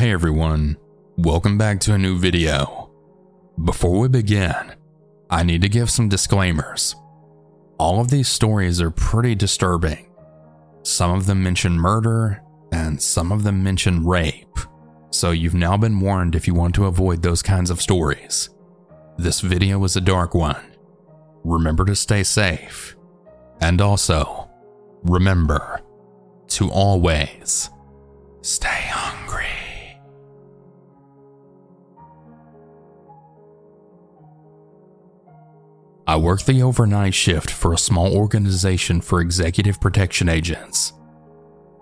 Hey everyone, welcome back to a new video. Before we begin, I need to give some disclaimers. All of these stories are pretty disturbing. Some of them mention murder, and some of them mention rape, so you've now been warned if you want to avoid those kinds of stories. This video is a dark one. Remember to stay safe. And also, remember to always stay hungry. I work the overnight shift for a small organization for executive protection agents.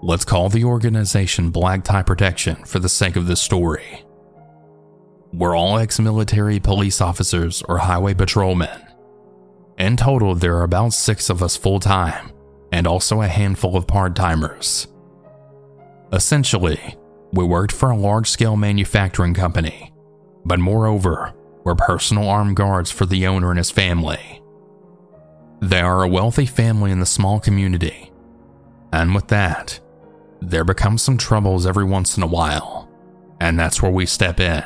Let's call the organization Black Tie Protection for the sake of this story. We're all ex military police officers or highway patrolmen. In total, there are about six of us full time, and also a handful of part timers. Essentially, we worked for a large scale manufacturing company, but moreover, we're personal armed guards for the owner and his family. They are a wealthy family in the small community, and with that, there becomes some troubles every once in a while, and that's where we step in.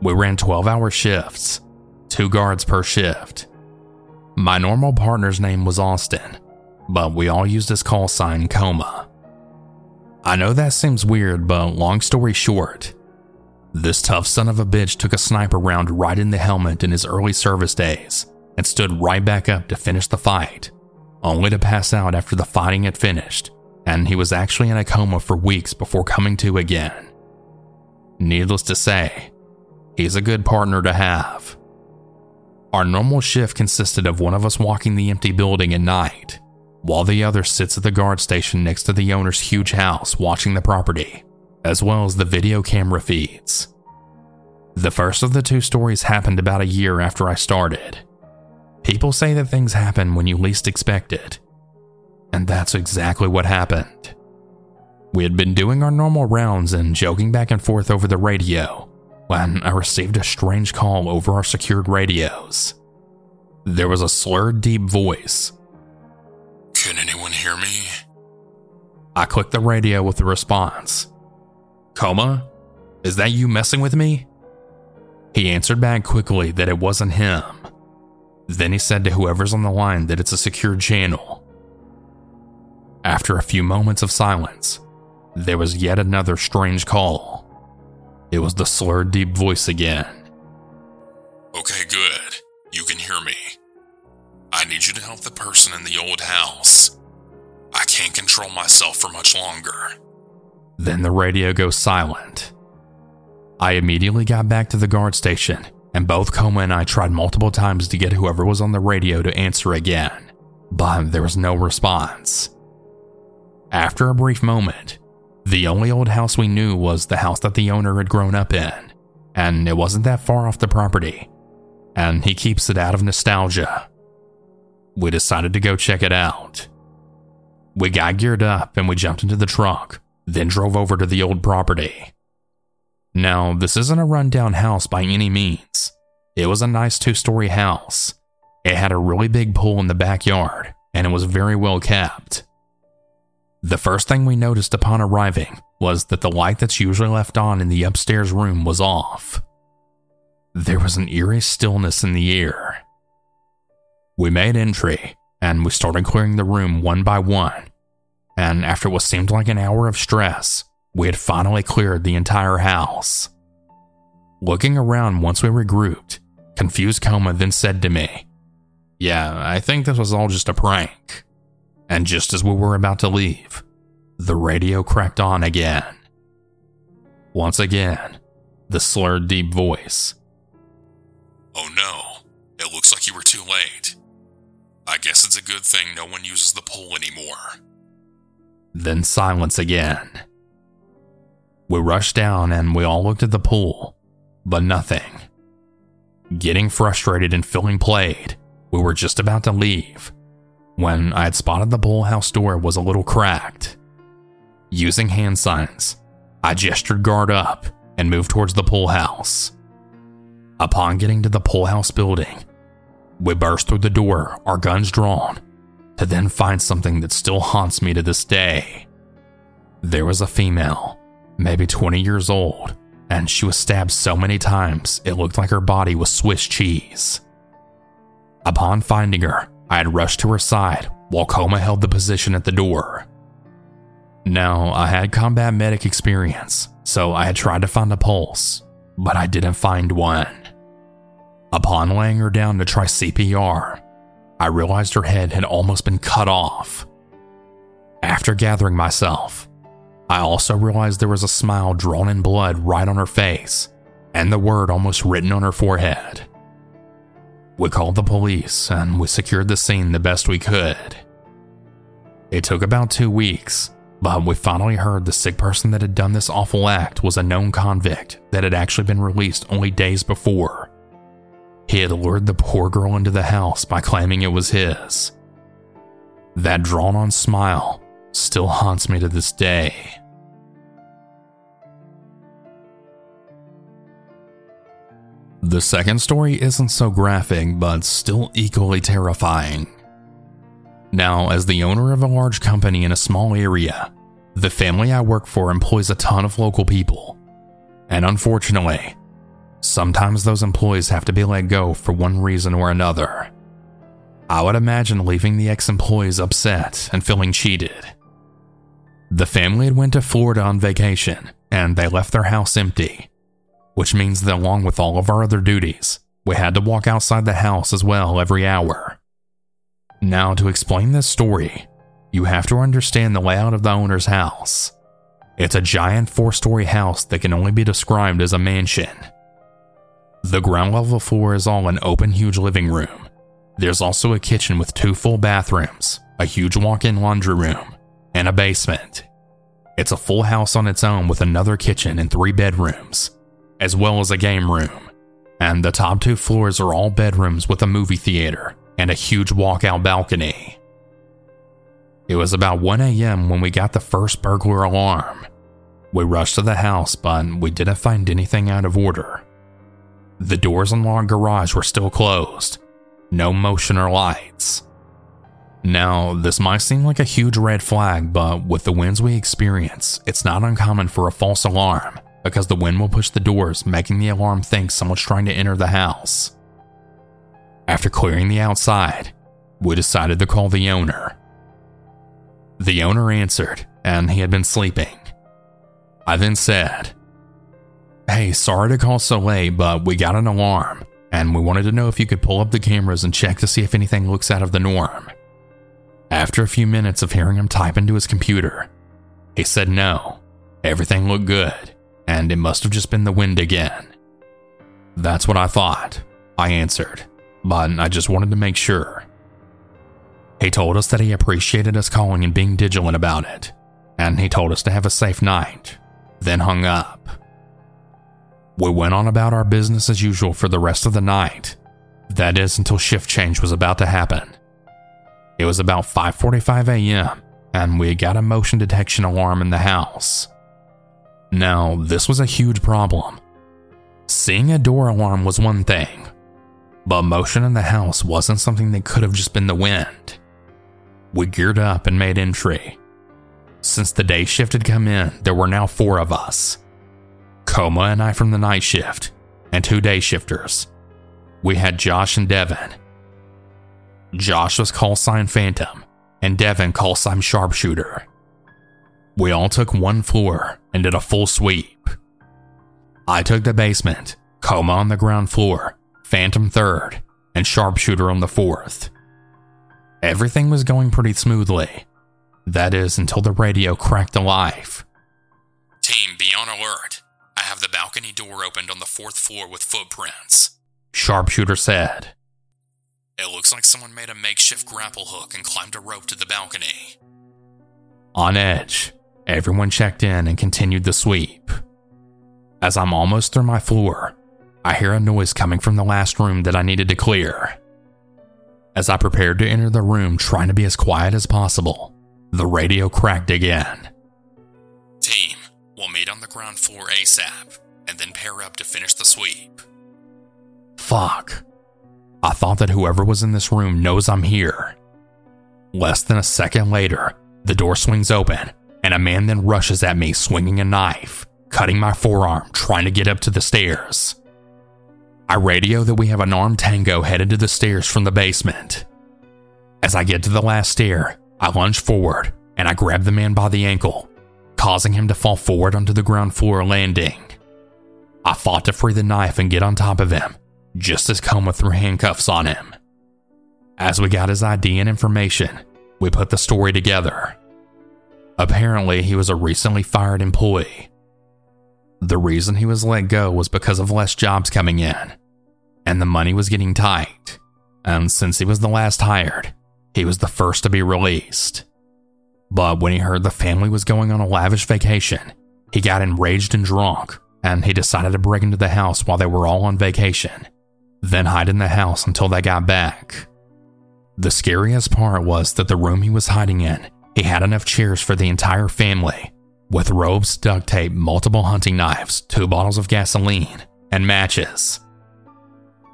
We ran 12 hour shifts, two guards per shift. My normal partner's name was Austin, but we all used his call sign Coma. I know that seems weird, but long story short, this tough son of a bitch took a sniper round right in the helmet in his early service days and stood right back up to finish the fight, only to pass out after the fighting had finished, and he was actually in a coma for weeks before coming to again. Needless to say, he's a good partner to have. Our normal shift consisted of one of us walking the empty building at night, while the other sits at the guard station next to the owner's huge house watching the property as well as the video camera feeds. The first of the two stories happened about a year after I started. People say that things happen when you least expect it, and that's exactly what happened. We had been doing our normal rounds and joking back and forth over the radio when I received a strange call over our secured radios. There was a slurred, deep voice. Can anyone hear me? I clicked the radio with the response. Coma? Is that you messing with me? He answered back quickly that it wasn't him. Then he said to whoever's on the line that it's a secure channel. After a few moments of silence, there was yet another strange call. It was the slurred, deep voice again. Okay, good. You can hear me. I need you to help the person in the old house. I can't control myself for much longer. Then the radio goes silent. I immediately got back to the guard station, and both Coma and I tried multiple times to get whoever was on the radio to answer again, but there was no response. After a brief moment, the only old house we knew was the house that the owner had grown up in, and it wasn't that far off the property, and he keeps it out of nostalgia. We decided to go check it out. We got geared up and we jumped into the truck, then drove over to the old property. Now, this isn't a rundown house by any means. It was a nice two story house. It had a really big pool in the backyard, and it was very well kept. The first thing we noticed upon arriving was that the light that's usually left on in the upstairs room was off. There was an eerie stillness in the air. We made entry, and we started clearing the room one by one and after what seemed like an hour of stress, we had finally cleared the entire house. Looking around once we regrouped, confused Coma then said to me, Yeah, I think this was all just a prank. And just as we were about to leave, the radio cracked on again. Once again, the slurred, deep voice. Oh no, it looks like you were too late. I guess it's a good thing no one uses the pole anymore. Then silence again. We rushed down and we all looked at the pool, but nothing. Getting frustrated and feeling played, we were just about to leave when I had spotted the pool house door was a little cracked. Using hand signs, I gestured guard up and moved towards the pool house. Upon getting to the pool house building, we burst through the door, our guns drawn, to then find something that still haunts me to this day. There was a female, maybe 20 years old, and she was stabbed so many times it looked like her body was Swiss cheese. Upon finding her, I had rushed to her side while Coma held the position at the door. Now, I had combat medic experience, so I had tried to find a pulse, but I didn't find one. Upon laying her down to try CPR, I realized her head had almost been cut off. After gathering myself, I also realized there was a smile drawn in blood right on her face and the word almost written on her forehead. We called the police and we secured the scene the best we could. It took about two weeks, but we finally heard the sick person that had done this awful act was a known convict that had actually been released only days before. He had lured the poor girl into the house by claiming it was his. That drawn on smile still haunts me to this day. The second story isn't so graphic, but still equally terrifying. Now, as the owner of a large company in a small area, the family I work for employs a ton of local people. And unfortunately, sometimes those employees have to be let go for one reason or another. I would imagine leaving the ex employees upset and feeling cheated. The family had went to Florida on vacation, and they left their house empty, which means that along with all of our other duties, we had to walk outside the house as well every hour. Now, to explain this story, you have to understand the layout of the owner's house. It's a giant four story house that can only be described as a mansion. The ground level floor is all an open, huge living room. There's also a kitchen with two full bathrooms, a huge walk in laundry room, and a basement. It's a full house on its own with another kitchen and three bedrooms, as well as a game room. And the top two floors are all bedrooms with a movie theater and a huge walkout balcony. It was about 1 a.m. when we got the first burglar alarm. We rushed to the house, but we didn't find anything out of order. The doors in our garage were still closed, no motion or lights. Now, this might seem like a huge red flag, but with the winds we experience, it's not uncommon for a false alarm because the wind will push the doors, making the alarm think someone's trying to enter the house. After clearing the outside, we decided to call the owner. The owner answered, and he had been sleeping. I then said, Hey, sorry to call so late, but we got an alarm, and we wanted to know if you could pull up the cameras and check to see if anything looks out of the norm. After a few minutes of hearing him type into his computer, he said no, everything looked good, and it must have just been the wind again. That's what I thought, I answered but I just wanted to make sure. He told us that he appreciated us calling and being vigilant about it, and he told us to have a safe night, then hung up. We went on about our business as usual for the rest of the night. That is until shift change was about to happen. It was about 5:45 a.m. and we got a motion detection alarm in the house. Now, this was a huge problem. Seeing a door alarm was one thing, but motion in the house wasn't something that could have just been the wind. We geared up and made entry. Since the day shift had come in, there were now four of us Coma and I from the night shift, and two day shifters. We had Josh and Devin. Josh was call sign Phantom, and Devin call sign Sharpshooter. We all took one floor and did a full sweep. I took the basement, Coma on the ground floor, Phantom third, and Sharpshooter on the fourth. Everything was going pretty smoothly. That is, until the radio cracked alive. Team, be on alert. I have the balcony door opened on the fourth floor with footprints. Sharpshooter said. It looks like someone made a makeshift grapple hook and climbed a rope to the balcony. On edge, everyone checked in and continued the sweep. As I'm almost through my floor, I hear a noise coming from the last room that I needed to clear. As I prepared to enter the room, trying to be as quiet as possible, the radio cracked again. Ground floor ASAP and then pair up to finish the sweep. Fuck. I thought that whoever was in this room knows I'm here. Less than a second later, the door swings open and a man then rushes at me swinging a knife, cutting my forearm, trying to get up to the stairs. I radio that we have an armed tango headed to the stairs from the basement. As I get to the last stair, I lunge forward and I grab the man by the ankle, causing him to fall forward onto the ground floor landing. I fought to free the knife and get on top of him, just as Coma threw handcuffs on him. As we got his ID and information, we put the story together. Apparently, he was a recently fired employee. The reason he was let go was because of less jobs coming in, and the money was getting tight. And since he was the last hired, he was the first to be released. But when he heard the family was going on a lavish vacation, he got enraged and drunk, and he decided to break into the house while they were all on vacation, then hide in the house until they got back. The scariest part was that the room he was hiding in, he had enough chairs for the entire family, with ropes, duct tape, multiple hunting knives, two bottles of gasoline, and matches.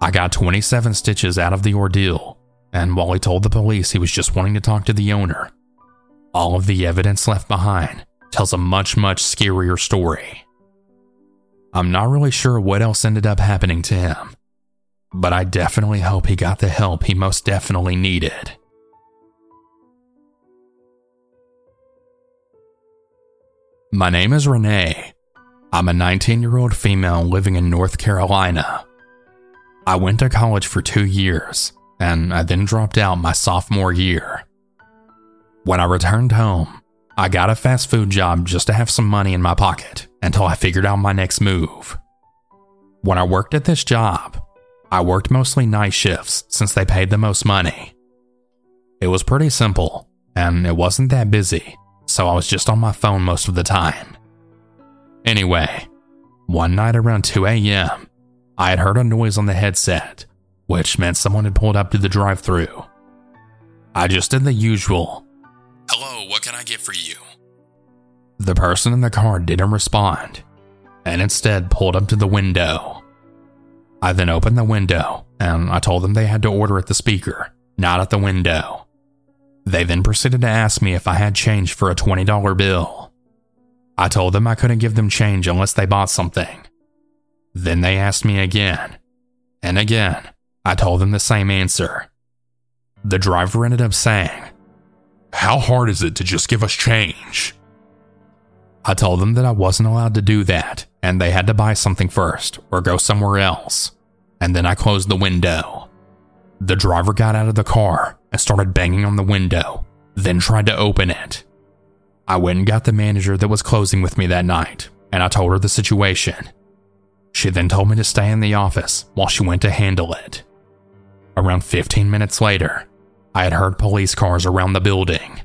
I got 27 stitches out of the ordeal, and while he told the police he was just wanting to talk to the owner, all of the evidence left behind tells a much, much scarier story. I'm not really sure what else ended up happening to him, but I definitely hope he got the help he most definitely needed. My name is Renee. I'm a 19 year old female living in North Carolina. I went to college for two years, and I then dropped out my sophomore year. When I returned home, I got a fast food job just to have some money in my pocket until I figured out my next move. When I worked at this job, I worked mostly night shifts since they paid the most money. It was pretty simple, and it wasn't that busy, so I was just on my phone most of the time. Anyway, one night around 2 a.m., I had heard a noise on the headset, which meant someone had pulled up to the drive through. I just did the usual. Hello, what can I get for you? The person in the car didn't respond, and instead pulled up to the window. I then opened the window and I told them they had to order at the speaker, not at the window. They then proceeded to ask me if I had change for a $20 bill. I told them I couldn't give them change unless they bought something. Then they asked me again. And again, I told them the same answer. The driver ended up saying, How hard is it to just give us change? I told them that I wasn't allowed to do that and they had to buy something first or go somewhere else. And then I closed the window. The driver got out of the car and started banging on the window, then tried to open it. I went and got the manager that was closing with me that night, and I told her the situation. She then told me to stay in the office while she went to handle it. Around 15 minutes later, I had heard police cars around the building.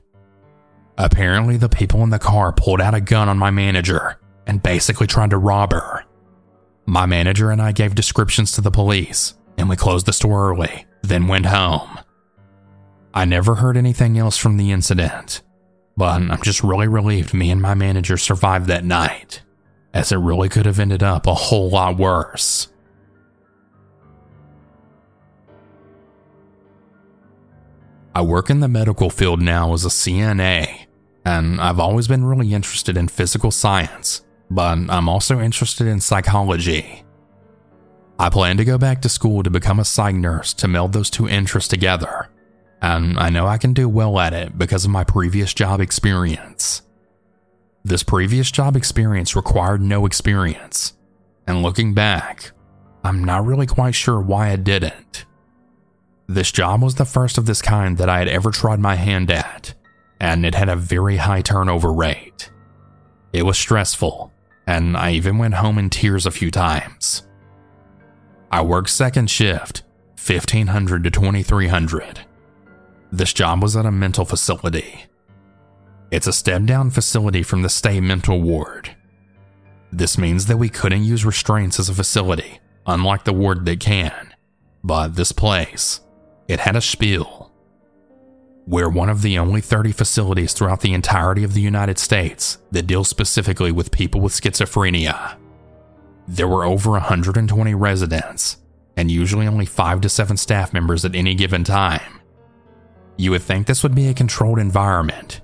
Apparently, the people in the car pulled out a gun on my manager and basically tried to rob her. My manager and I gave descriptions to the police, and we closed the store early, then went home. I never heard anything else from the incident, but I'm just really relieved me and my manager survived that night, as it really could have ended up a whole lot worse. I work in the medical field now as a CNA, and I've always been really interested in physical science but I'm also interested in psychology. I plan to go back to school to become a psych nurse to meld those two interests together, and I know I can do well at it because of my previous job experience. This previous job experience required no experience, and looking back, I'm not really quite sure why I didn't. This job was the first of this kind that I had ever tried my hand at, and it had a very high turnover rate. It was stressful, and I even went home in tears a few times. I worked second shift, 1500 to 2300. This job was at a mental facility. It's a step down facility from the state mental ward. This means that we couldn't use restraints as a facility, unlike the ward that can. But this place, it had a spiel. We're one of the only 30 facilities throughout the entirety of the United States that deal specifically with people with schizophrenia. There were over 120 residents, and usually only 5 to 7 staff members at any given time. You would think this would be a controlled environment,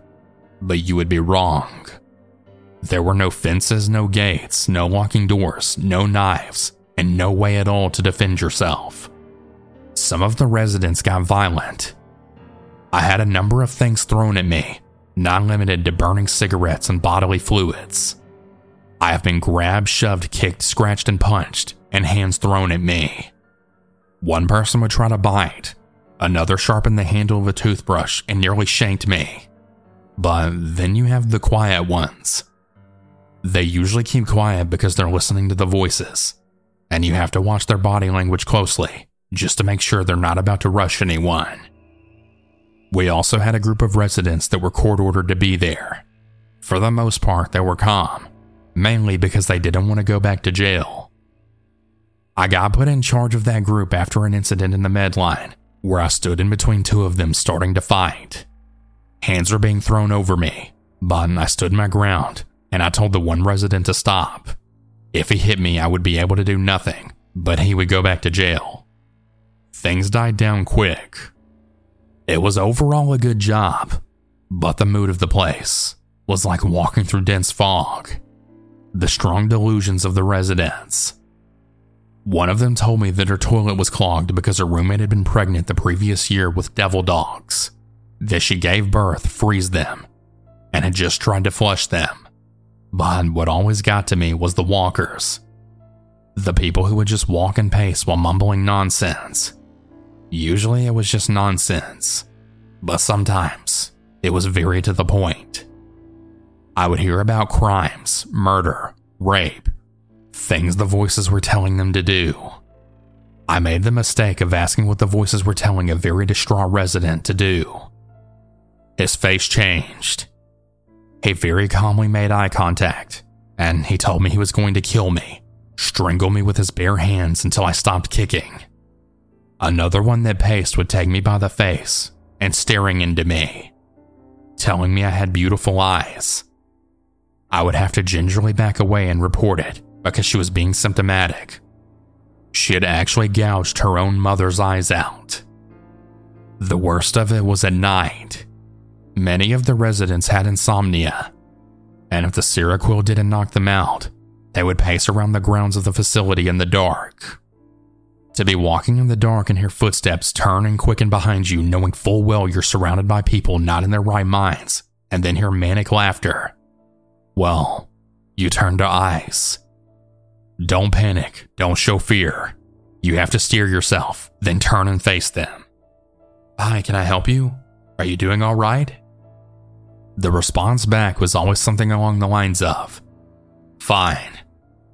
but you would be wrong. There were no fences, no gates, no locking doors, no knives, and no way at all to defend yourself. Some of the residents got violent. I had a number of things thrown at me, not limited to burning cigarettes and bodily fluids. I have been grabbed, shoved, kicked, scratched, and punched, and hands thrown at me. One person would try to bite, another sharpened the handle of a toothbrush and nearly shanked me. But then you have the quiet ones. They usually keep quiet because they're listening to the voices, and you have to watch their body language closely just to make sure they're not about to rush anyone. We also had a group of residents that were court ordered to be there. For the most part, they were calm, mainly because they didn't want to go back to jail. I got put in charge of that group after an incident in the Medline, where I stood in between two of them starting to fight. Hands were being thrown over me, but I stood my ground and I told the one resident to stop. If he hit me, I would be able to do nothing, but he would go back to jail. Things died down quick. It was overall a good job, but the mood of the place was like walking through dense fog. The strong delusions of the residents. One of them told me that her toilet was clogged because her roommate had been pregnant the previous year with devil dogs, that she gave birth, freeze them, and had just tried to flush them. But what always got to me was the walkers. The people who would just walk and pace while mumbling nonsense. Usually it was just nonsense, but sometimes it was very to the point. I would hear about crimes, murder, rape, things the voices were telling them to do. I made the mistake of asking what the voices were telling a very distraught resident to do. His face changed. He very calmly made eye contact, and he told me he was going to kill me, strangle me with his bare hands until I stopped kicking. Another one that paced would take me by the face and staring into me, telling me I had beautiful eyes. I would have to gingerly back away and report it because she was being symptomatic. She had actually gouged her own mother's eyes out. The worst of it was at night. Many of the residents had insomnia, and if the Seroquel didn't knock them out, they would pace around the grounds of the facility in the dark. To be walking in the dark and hear footsteps turn and quicken behind you, knowing full well you're surrounded by people not in their right minds, and then hear manic laughter. Well, you turn to ice. Don't panic, don't show fear. You have to steer yourself, then turn and face them. Hi, can I help you? Are you doing all right? The response back was always something along the lines of, Fine,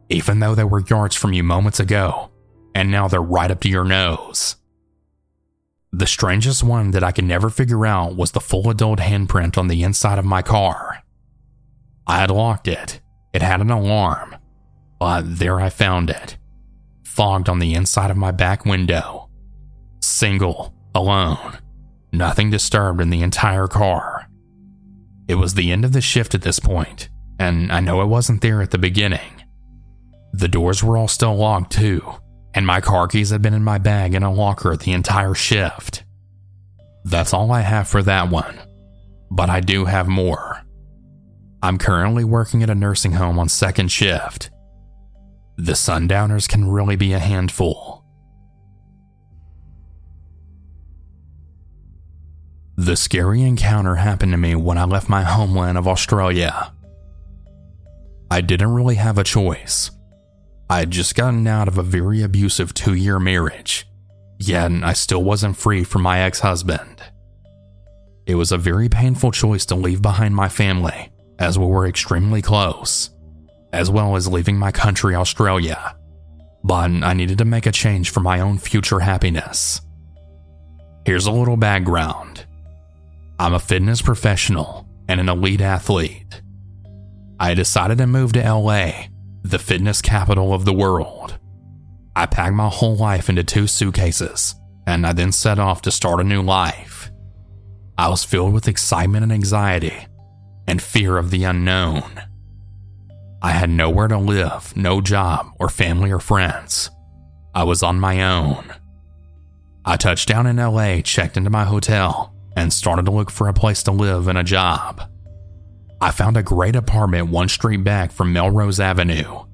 even though they were yards from you moments ago, and now they're right up to your nose. The strangest one that I could never figure out was the full adult handprint on the inside of my car. I had locked it, it had an alarm, but there I found it, fogged on the inside of my back window. Single, alone, nothing disturbed in the entire car. It was the end of the shift at this point, and I know it wasn't there at the beginning. The doors were all still locked, too, and my car keys had been in my bag in a locker the entire shift. That's all I have for that one, but I do have more. I'm currently working at a nursing home on second shift. The sundowners can really be a handful. The scary encounter happened to me when I left my homeland of Australia. I didn't really have a choice. I had just gotten out of a very abusive two year marriage, yet I still wasn't free from my ex husband. It was a very painful choice to leave behind my family, as we were extremely close, as well as leaving my country, Australia. But I needed to make a change for my own future happiness. Here's a little background. I'm a fitness professional and an elite athlete. I decided to move to LA, the fitness capital of the world. I packed my whole life into two suitcases, and I then set off to start a new life. I was filled with excitement and anxiety, and fear of the unknown. I had nowhere to live, no job, or family or friends. I was on my own. I touched down in LA, checked into my hotel, and started to look for a place to live and a job. I found a great apartment one street back from Melrose Avenue.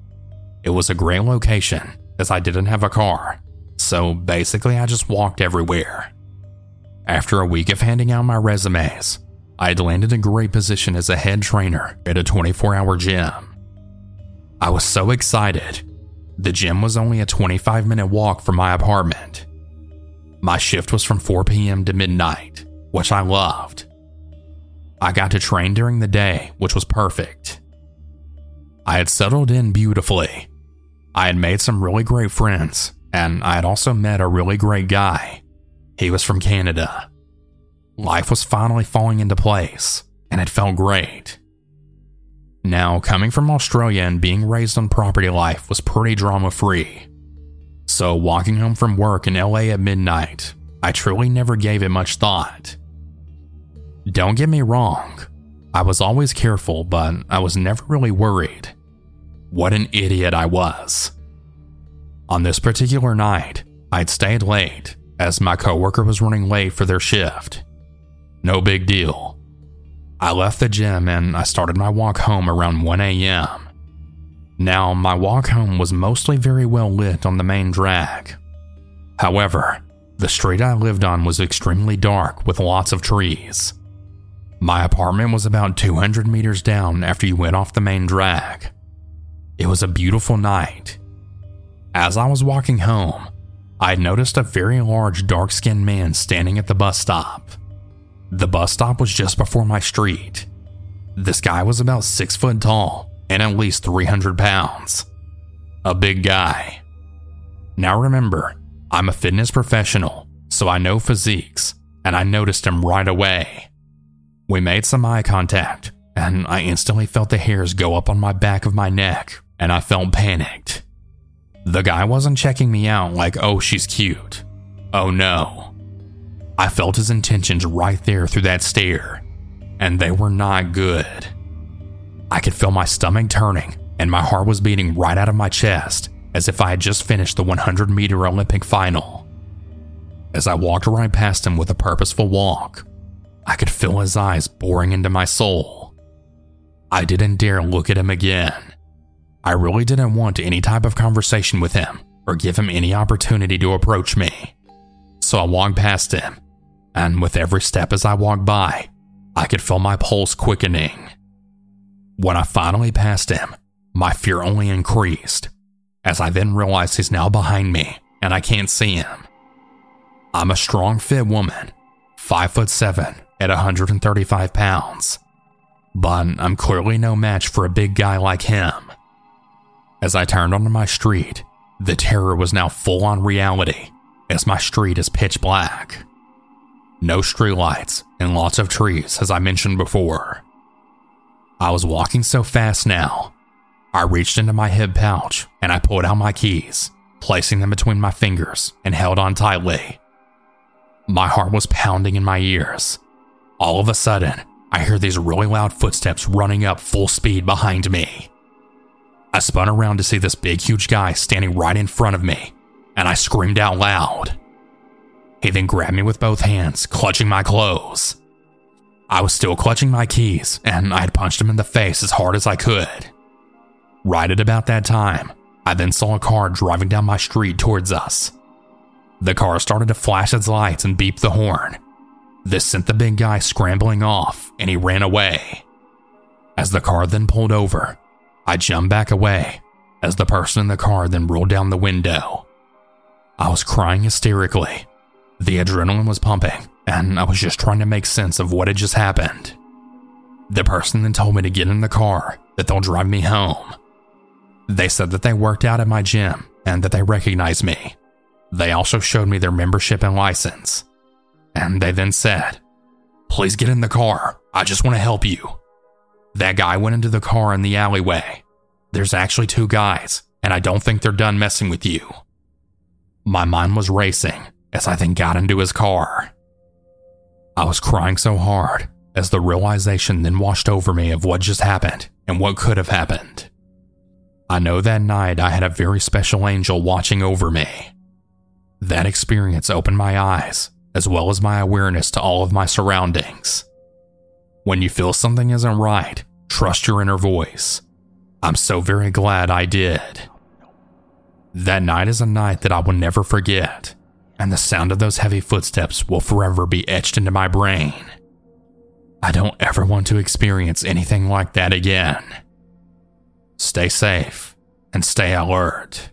It was a great location as I didn't have a car, so basically I just walked everywhere. After a week of handing out my resumes, I had landed a great position as a head trainer at a 24 hour gym. I was so excited. The gym was only a 25 minute walk from my apartment. My shift was from 4 p.m. to midnight, which I loved. I got to train during the day, which was perfect. I had settled in beautifully. I had made some really great friends, and I had also met a really great guy. He was from Canada. Life was finally falling into place, and it felt great. Now, coming from Australia and being raised on property life was pretty drama free. So, walking home from work in LA at midnight, I truly never gave it much thought. Don't get me wrong, I was always careful, but I was never really worried. What an idiot I was. On this particular night, I'd stayed late as my coworker was running late for their shift. No big deal. I left the gym and I started my walk home around 1 a.m. Now, my walk home was mostly very well lit on the main drag. However, the street I lived on was extremely dark with lots of trees. My apartment was about 200 meters down after you went off the main drag. It was a beautiful night. As I was walking home, I noticed a very large dark skinned man standing at the bus stop. The bus stop was just before my street. This guy was about 6 foot tall and at least 300 pounds. A big guy. Now remember, I'm a fitness professional, so I know physiques, and I noticed him right away. We made some eye contact, and I instantly felt the hairs go up on my back of my neck, and I felt panicked. The guy wasn't checking me out like, oh, she's cute. Oh no. I felt his intentions right there through that stare, and they were not good. I could feel my stomach turning, and my heart was beating right out of my chest as if I had just finished the 100 meter Olympic final. As I walked right past him with a purposeful walk, I could feel his eyes boring into my soul. I didn't dare look at him again. I really didn't want any type of conversation with him or give him any opportunity to approach me. So I walked past him, and with every step as I walked by, I could feel my pulse quickening. When I finally passed him, my fear only increased, as I then realized he's now behind me and I can't see him. I'm a strong, fit woman, 5 foot 7 at 135 pounds. But I'm clearly no match for a big guy like him. As I turned onto my street, the terror was now full on reality, as my street is pitch black. No streetlights and lots of trees, as I mentioned before. I was walking so fast now, I reached into my hip pouch and I pulled out my keys, placing them between my fingers and held on tightly. My heart was pounding in my ears all of a sudden, I hear these really loud footsteps running up full speed behind me. I spun around to see this big, huge guy standing right in front of me, and I screamed out loud. He then grabbed me with both hands, clutching my clothes. I was still clutching my keys, and I had punched him in the face as hard as I could. Right at about that time, I then saw a car driving down my street towards us. The car started to flash its lights and beep the horn, this sent the big guy scrambling off and he ran away. As the car then pulled over, I jumped back away as the person in the car then rolled down the window. I was crying hysterically. The adrenaline was pumping, and I was just trying to make sense of what had just happened. The person then told me to get in the car, that they'll drive me home. They said that they worked out at my gym and that they recognized me. They also showed me their membership and license. And they then said, Please get in the car. I just want to help you. That guy went into the car in the alleyway. There's actually two guys, and I don't think they're done messing with you. My mind was racing as I then got into his car. I was crying so hard as the realization then washed over me of what just happened and what could have happened. I know that night I had a very special angel watching over me. That experience opened my eyes as well as my awareness to all of my surroundings. When you feel something isn't right, Trust your inner voice. I'm so very glad I did. That night is a night that I will never forget, and the sound of those heavy footsteps will forever be etched into my brain. I don't ever want to experience anything like that again. Stay safe and stay alert.